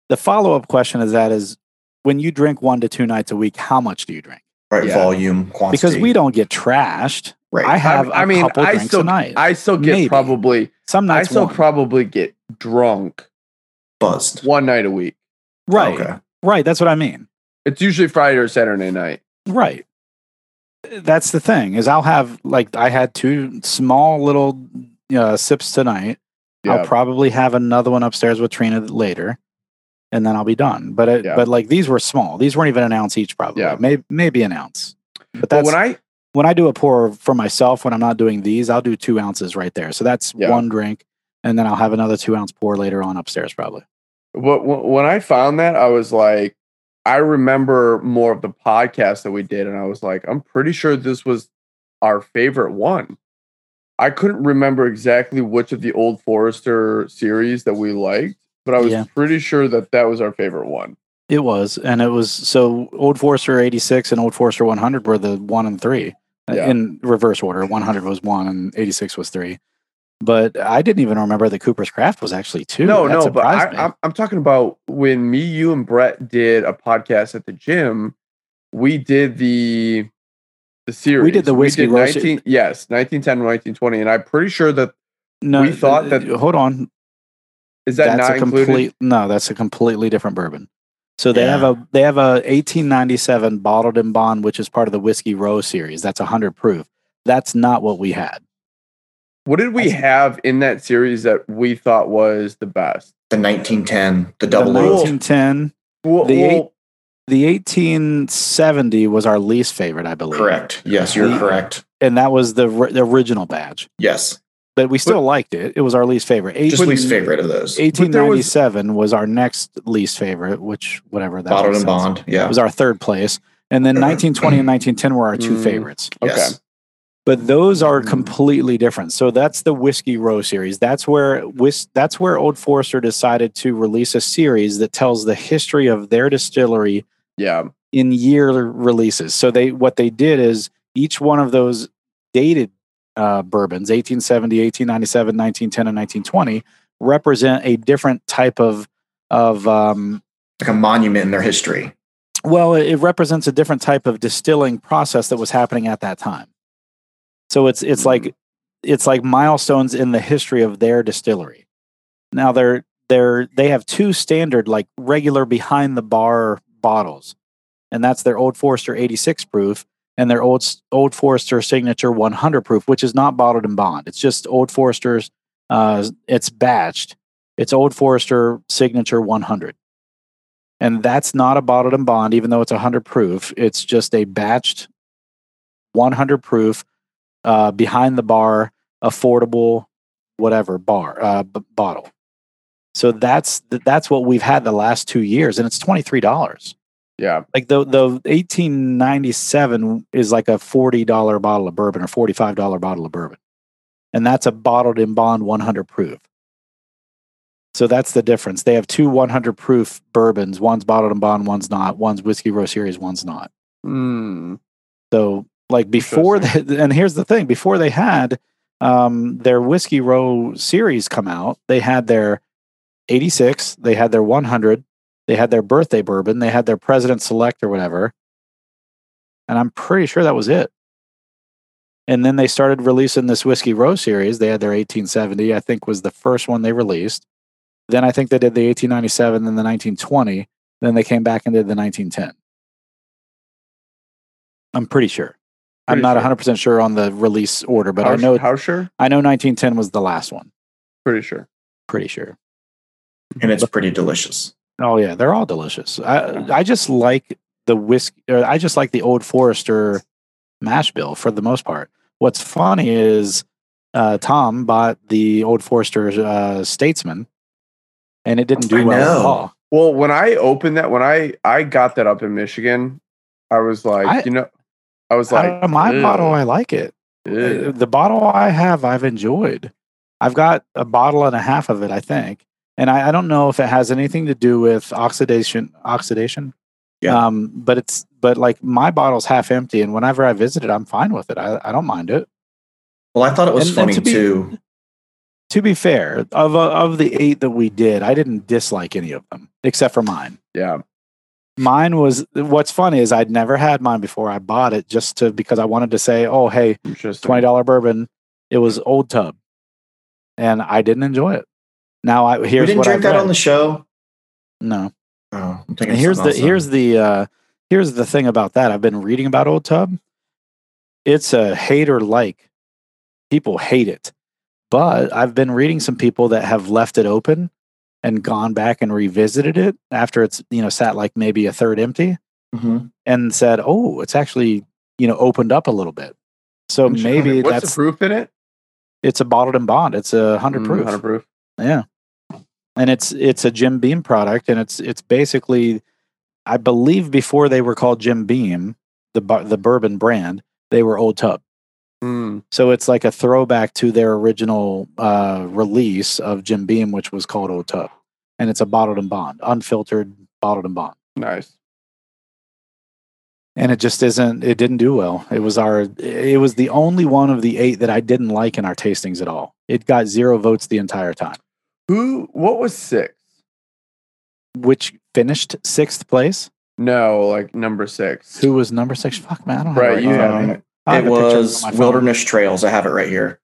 The follow up question is that is when you drink one to two nights a week, how much do you drink? Right, yeah. volume, quantity. Because we don't get trashed. Right. I have I a mean, couple I drinks still, a night. I still get Maybe. probably, Some nights. I still one. probably get drunk buzzed. one night a week. right, Okay. right. That's what I mean. It's usually Friday or Saturday night. Right. That's the thing is I'll have like I had two small little uh, sips tonight. Yeah. I'll probably have another one upstairs with Trina later, and then I'll be done. But it, Yeah. but like these were small. These weren't even an ounce each. Probably. Yeah. Maybe maybe an ounce. But that's when I, when I do a pour for myself when I'm not doing these, I'll do two ounces right there. So that's Yeah. one drink, and then I'll have another two ounce pour later on upstairs probably. But when I found that, I was like, I remember more of the podcast that we did, and I was like, I'm pretty sure this was our favorite one. I couldn't remember exactly which of the old Forester series that we liked, but I was Yeah. pretty sure that that was our favorite one. It was, and it was so Old Forester 86 and Old Forester 100 were the one and three Yeah. in reverse order. 100 was one and 86 was three. But I didn't even remember that Cooper's Craft was actually two. no, That no, but I, I'm, I'm talking about when me, you, and Brett did a podcast at the gym. We did the the series. We did the Whiskey did Roast- 19, yes, 1910 1920, and I'm pretty sure that no, we thought that- uh, hold on. is that that's not a included. complete no. That's a completely different bourbon. So they have a they have a 1897 bottled in bond, which is part of the Whiskey Row series. That's 100 proof. That's not what we had. What did we have in that series that we thought was the best? The 1910, the The double oak. 1910, Well, The well, eight- the 1870 was our least favorite, I believe. Correct. Yes, you're The- correct. and that was the, the original badge. Yes. But we still liked it. It was our least favorite. Just least favorite of those. 1897 was, our next least favorite, which whatever that Bottled and bond. Yeah. was our third place. And then *clears throat* 1920 and 1910 were our two Mm. favorites. okay. Yes. But those are Mm. completely different. So that's the Whiskey Row series. That's where whis- that's where Old Forester decided to release a series that tells the history of their distillery Yeah. in year releases. So they what they did is each one of those dated uh, bourbons 1870 1897 1910 and 1920 represent a different type of of um, Like a monument in their history. well it represents a different type of distilling process that was happening at that time so it's it's like it's like milestones in the history of their distillery. Now they're they're they have two standard like regular behind the bar bottles and that's their old forester 86 proof and their old old forester signature 100 proof which is not bottled in bond. It's just old forester's uh it's batched. It's old forester signature 100 and that's not a bottled in bond even though it's 100 proof. It's just a batched 100 proof uh, behind the bar affordable whatever bar uh, b- bottle. So that's that's what we've had the last two years and it's $23 Yeah. like the the 1897 is like a $40 bottle of bourbon or $45 bottle of bourbon. And that's a bottled in bond 100 proof. So that's the difference. They have two 100 proof bourbons. One's bottled in bond one's not. One's whiskey row series one's not. Mm. so like before they, and here's the thing before they had um, their whiskey row series come out they had their 86 they had their 100 they had their birthday bourbon they had their president select or whatever. And i'm pretty sure that was it. And then they started releasing this whiskey row series. They had their 1870 i think was the first one they released. Then i think they did the 1897 then the 1920 then they came back and did the 1910 i'm pretty sure i'm not sure. 100% sure on the release order but how, i know how sure? i know 1910 was the last one Pretty sure. pretty sure And it's pretty delicious. Oh yeah, they're all delicious. I I just like the whiskey. I just like the Old Forester mash bill for the most part. What's funny is uh, Tom bought the Old Forester uh, Statesman, and it didn't do I well at all. Well, when I opened that, when I I got that up in Michigan, I was like, I- you know, I was Out like, of my "Ew, bottle, I like it. ew." Uh, The bottle I have, I've enjoyed. I've got a bottle and a half of it, I think, and I, I don't know if it has anything to do with oxidation. Oxidation. Yeah. Um, but it's but like my bottle's half empty, and whenever I visit it, I'm fine with it. I, I don't mind it. Well, I thought it was And- and funny to be- too. To be fair, of uh, of the eight that we did, I didn't dislike any of them except for mine. yeah, Mine was what's funny is I'd never had mine before. I bought it just to because I wanted to say, oh hey, twenty dollar bourbon. It was Old Tub, and I didn't enjoy it. Now I We didn't drink that on the show. no. Oh, here's the else here's the uh, here's the thing about that. I've been reading about Old Tub. It's a hate or like. People hate it, but I've been reading some people that have left it open and gone back and revisited it after it's you know sat like maybe a third empty Mhm. and said, "Oh, it's actually you know opened up a little bit." So maybe What's that's the proof in it? it's a bottled and bond. It's a hundred Mm, proof. 100 proof. Yeah. And it's it's a Jim Beam product and it's it's basically I believe before they were called Jim Beam, the the bourbon brand, they were Old Tub. Mm, So it's like a throwback to their original uh, release of Jim Beam which was called Old Tub. And it's a bottled and bond, unfiltered bottled and bond. nice. And it just isn't it didn't do well. It was our it was the only one of the 8 that I didn't like in our tastings at all. It got 0 votes the entire time. Who? What was six? Which finished 6th place. No, like number six. Who was number six? Fuck man, I don't have Right, you right have now. It. I have It a picture of was. Wilderness Trails. I have it right here.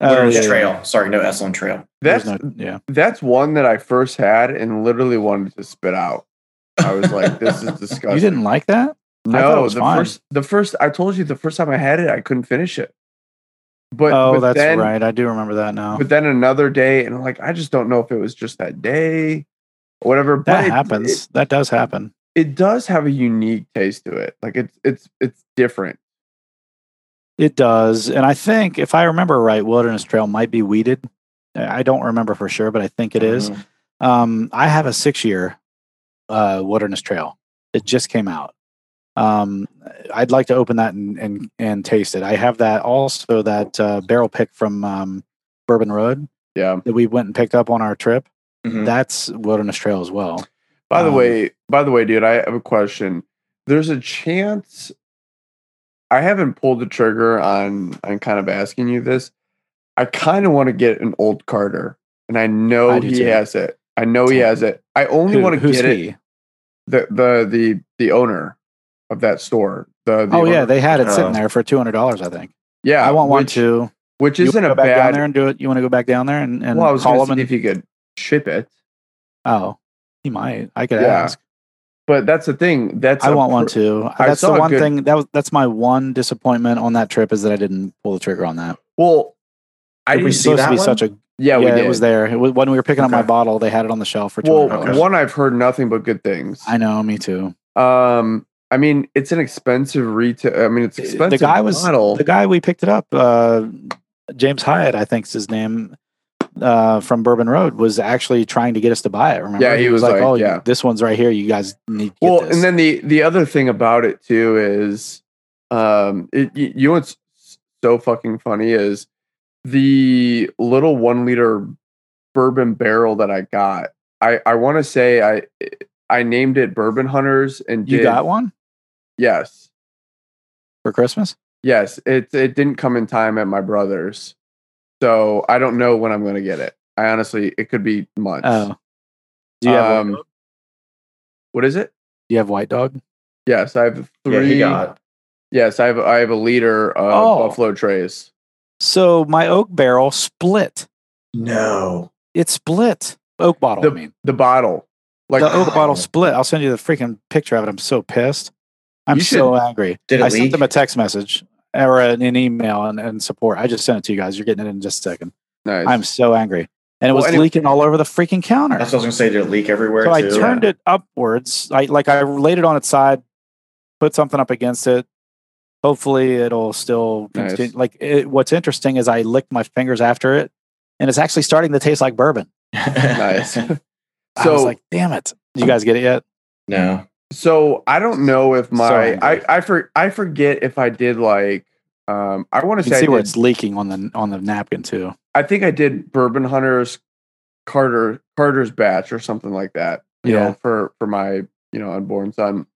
Oh, Wilderness yeah, yeah. Trail. Sorry, no S on trail. That's no- yeah. that's one that I first had and literally wanted to spit out. I was like, "This is *laughs* disgusting." You didn't like that? I it No, was the fine. first, the first. I told you the first time I had it, I couldn't finish it. But oh, but that's then, right. I do remember that now. But then another day, and I'm like, I just don't know if it was just that day, or whatever. But that it- happens. It, that does happen. it does have a unique taste to it. Like it's it's it's different. It does. And I think, if I remember right, Wilderness Trail might be wheated. I don't remember for sure, but I think it is. Mhm. Um, I have a six year uh, Wilderness Trail. It just came out. Um, I'd like to open that and, and, and taste it. I have that also, that uh, barrel pick from um, Bourbon Road Yeah. that we went and picked up on our trip. Mhm. That's Wilderness Trail as well. By the Um, way, by the way, dude, I have a question. There's a chance I haven't pulled the trigger on on kind of asking you this. I kind of want to get an old Carter, and I know I he too. has it. I know he has it. I only Who- want to get it. The the the the owner of that store. The, the Oh yeah, they had it sitting uh, there for two hundred dollars. I think. yeah. I want one too. which isn't a back down bad. there and do it. You want to go back down there and, and well, I was call see and if you could ship it, oh, he might. I could Yeah. ask. But that's the thing. That's I want one too. I That's the one good- thing that was that's my one disappointment on that trip is that I didn't pull the trigger on that. Well, I didn't see that to be one? such a Yeah, yeah, we did. it was there. It was, when we were picking up my bottle, they had it on the shelf for Well, Okay. one I've heard nothing but good things. I know, me too. Um, I mean, it's an expensive retail. I mean, it's expensive. the guy was the guy we picked it up. Uh, James Hyatt, I think is his name, uh, from Bourbon Road, was actually trying to get us to buy it. Remember? Yeah, he was like, "Oh, yeah. this one's right here. You guys need." To get well, this. and then the the other thing about it too is, um, it, you, you know what's so fucking funny is the little one liter bourbon barrel that I got. I I want to say I I named it Bourbon Hunters and you did- got one yes for Christmas. yes it it didn't come in time at my brother's, so I don't know when I'm gonna get it. I honestly it could be months. Oh, do you have? Um, White Dog? what is it? Do you have White Dog? Yes, I have Yeah, three. he got. Yes, I have I have a liter of Oh. Buffalo Trace. So my oak barrel split. No. It split. Oak bottle. I mean, The bottle, like the oak Oh. bottle split. I'll send you the freaking picture of it. I'm so pissed. I'm You so angry. Did it I sent them a text message or an, an email and, and support. I just sent it to you guys. You're getting it in just a second. nice. I'm so angry. And it Well, was anyway- leaking all over the freaking counter. That's what I was gonna say. Did it leak everywhere? So I too? turned it upwards. I like I laid it on its side, put something up against it. Hopefully it'll still Nice. continue. Like it, what's interesting is I licked my fingers after it, and it's actually starting to taste like bourbon. nice. *laughs* I was So like, damn it! Did you guys get it yet? no. So I don't know if my angry. I I for I forget if I did like um I want to say see I, where it's leaking on the on the napkin too. I think I did Bourbon Hunters Carter Carter's batch or something like that. You Yeah. know, for for my you know unborn son.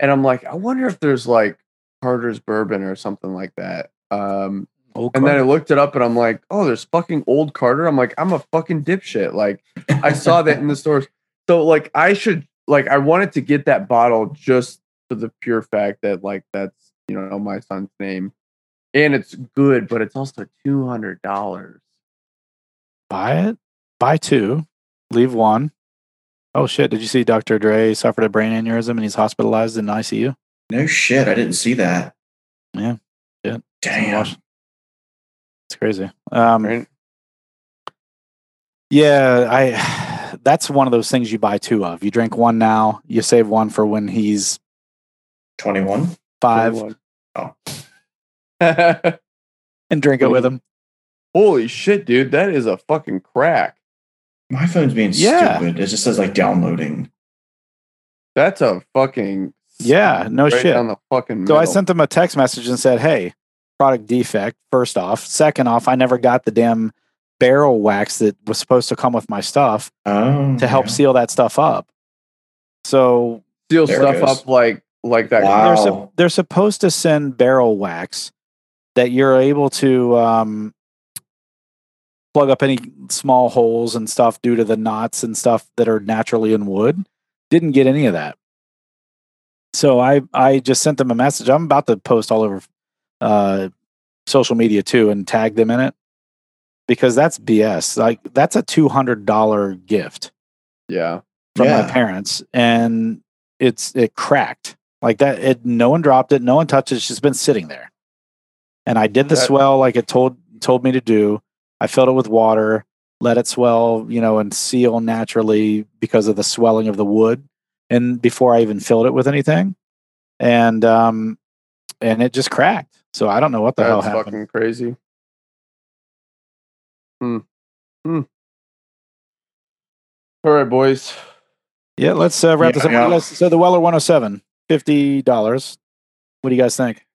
And I'm like, I wonder if there's like Carter's bourbon or something like that. Um And then I looked it up and I'm like, oh, there's fucking old Carter. I'm like, I'm a fucking dipshit. Like, I saw that in the stores. So, like, I should, like, I wanted to get that bottle just for the pure fact that, like, that's, you know, my son's name. And it's good, but it's also $200. buy it, buy two, leave one. Oh shit! Did you see Dr. Dre suffered a brain aneurysm and he's hospitalized in ICU? No shit. I didn't see that. Yeah. yeah. Damn. Wash- It's crazy. Um, Right? Yeah, I. That's one of those things you buy two of. You drink one now, you save one for when he's Twenty-one. five, 21. Oh. *laughs* and drink it with him. Holy shit, dude. That is a fucking crack. My phone's being Yeah. stupid. It just says like downloading. That's a fucking. Yeah, no right shit. down the fucking. So I sent them a text message and said, "Hey, product defect. First off, second off, I never got the damn barrel wax that was supposed to come with my stuff Oh. to help yeah. seal that stuff up." So seal There stuff up like like that. Wow. they're, sup- they're supposed to send barrel wax that you're able to um, plug up any small holes and stuff due to the knots and stuff that are naturally in wood. Didn't get any of that. So I I just sent them a message. I'm about to post all over uh, social media too and tag them in it because that's BS. Like that's a two hundred dollar gift Yeah. from my parents and it's it cracked like that it no one dropped it no one touched it it's just been sitting there and i did the That- swell like it told told me to do i filled it with water let it swell you know and seal naturally because of the swelling of the wood and before i even filled it with anything and um and it just cracked so i don't know what the hell That's happened fucking crazy. Hmm. Hmm. All right, boys. yeah let's uh, wrap Yeah, this up What do you yeah. so the weller 107 $50 what do you guys think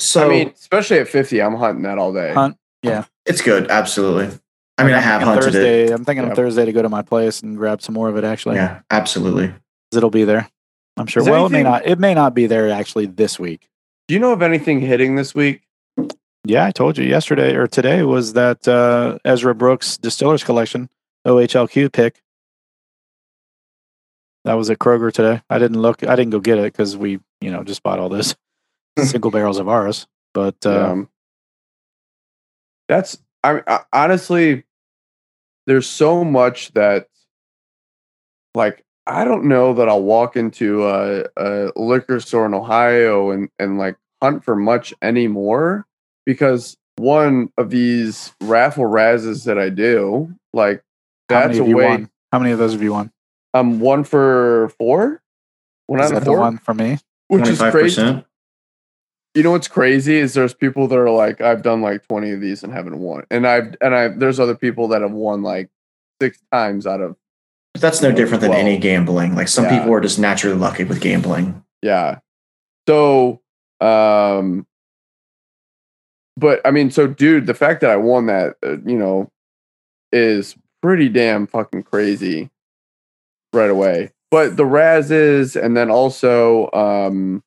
So I mean, especially at 50, I'm hunting that all day. Hunt. Yeah, it's good. Absolutely. I mean, I I'm have thinking hunted Thursday, it. I'm thinking Yeah. of Thursday to go to my place and grab some more of it. Actually, Yeah, absolutely. it'll be there. I'm sure. Is Well, it may anything- not. It may not be there actually this week. Do you know of anything hitting this week? Yeah, I told you yesterday or today was that uh, Ezra Brooks Distillers Collection OHLQ pick. That was at Kroger today. I didn't look. I didn't go get it because we, you know, just bought all this single barrels of ours. But Um, that's I, I honestly, there's so much that, like, I don't know that I'll walk into a, a liquor store in Ohio and and like hunt for much anymore because one of these raffle razzes that I do, like, how that's many a of you way. won? How many of those have you won? Um, one for four. One Is out that of the four, one for me? which is crazy. 25%. you know what's crazy is there's people that are like I've done like 20 of these and haven't won. And I've and I there's other people that have won like six times out of But that's no different than any gambling. Like some yeah. people are just naturally lucky with gambling. yeah. So um but I mean so dude, the fact that I won that uh, you know is pretty damn fucking crazy right away. But the Raz is and then also um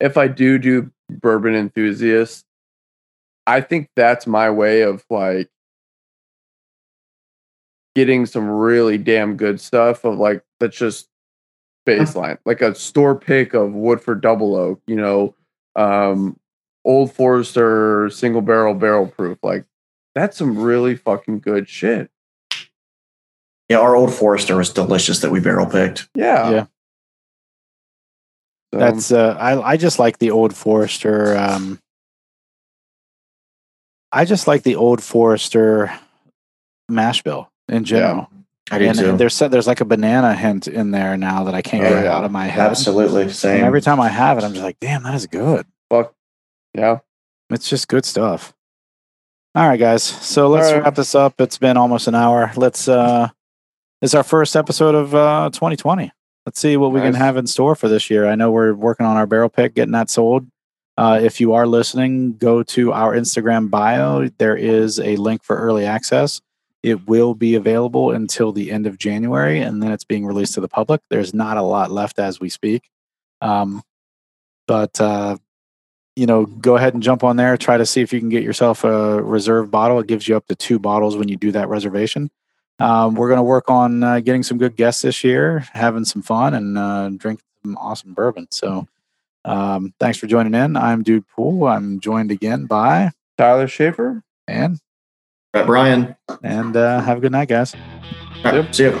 if I do do bourbon enthusiast, I think that's my way of like getting some really damn good stuff of like that's just baseline, like a store pick of Woodford Double Oak, you know, um, Old Forester single barrel barrel proof. Like that's some really fucking good shit. Yeah, our old Forester was delicious that we barrel picked. Yeah. Yeah. So, That's uh, I I just like the old Forester. Um, I just like the old Forester mash bill in general. I do and too. there's there's like a banana hint in there now that I can't Oh, get yeah. out of my head. Absolutely. And Same. every time I have it, I'm just like, damn, that is good. fuck. Yeah. It's just good stuff. All right, guys. So let's right. wrap this up. It's been almost an hour. Let's uh it's our first episode of uh 2020. Let's see what we can have in store for this year. I know we're working on our barrel pick, getting that sold. Uh, if you are listening, go to our Instagram bio. There is a link for early access. It will be available until the end of January, and then it's being released to the public. There's not a lot left as we speak. Um, but uh, you know, go ahead and jump on there. Try to see if you can get yourself a reserve bottle. It gives you up to two bottles when you do that reservation. Um, we're going to work on uh, getting some good guests this year, having some fun, and uh, drink some awesome bourbon. So, um, thanks for joining in. I'm Dude Pool. I'm joined again by Tyler Schaefer. and Brett Brian. and uh, have a good night, guys. Right, See you.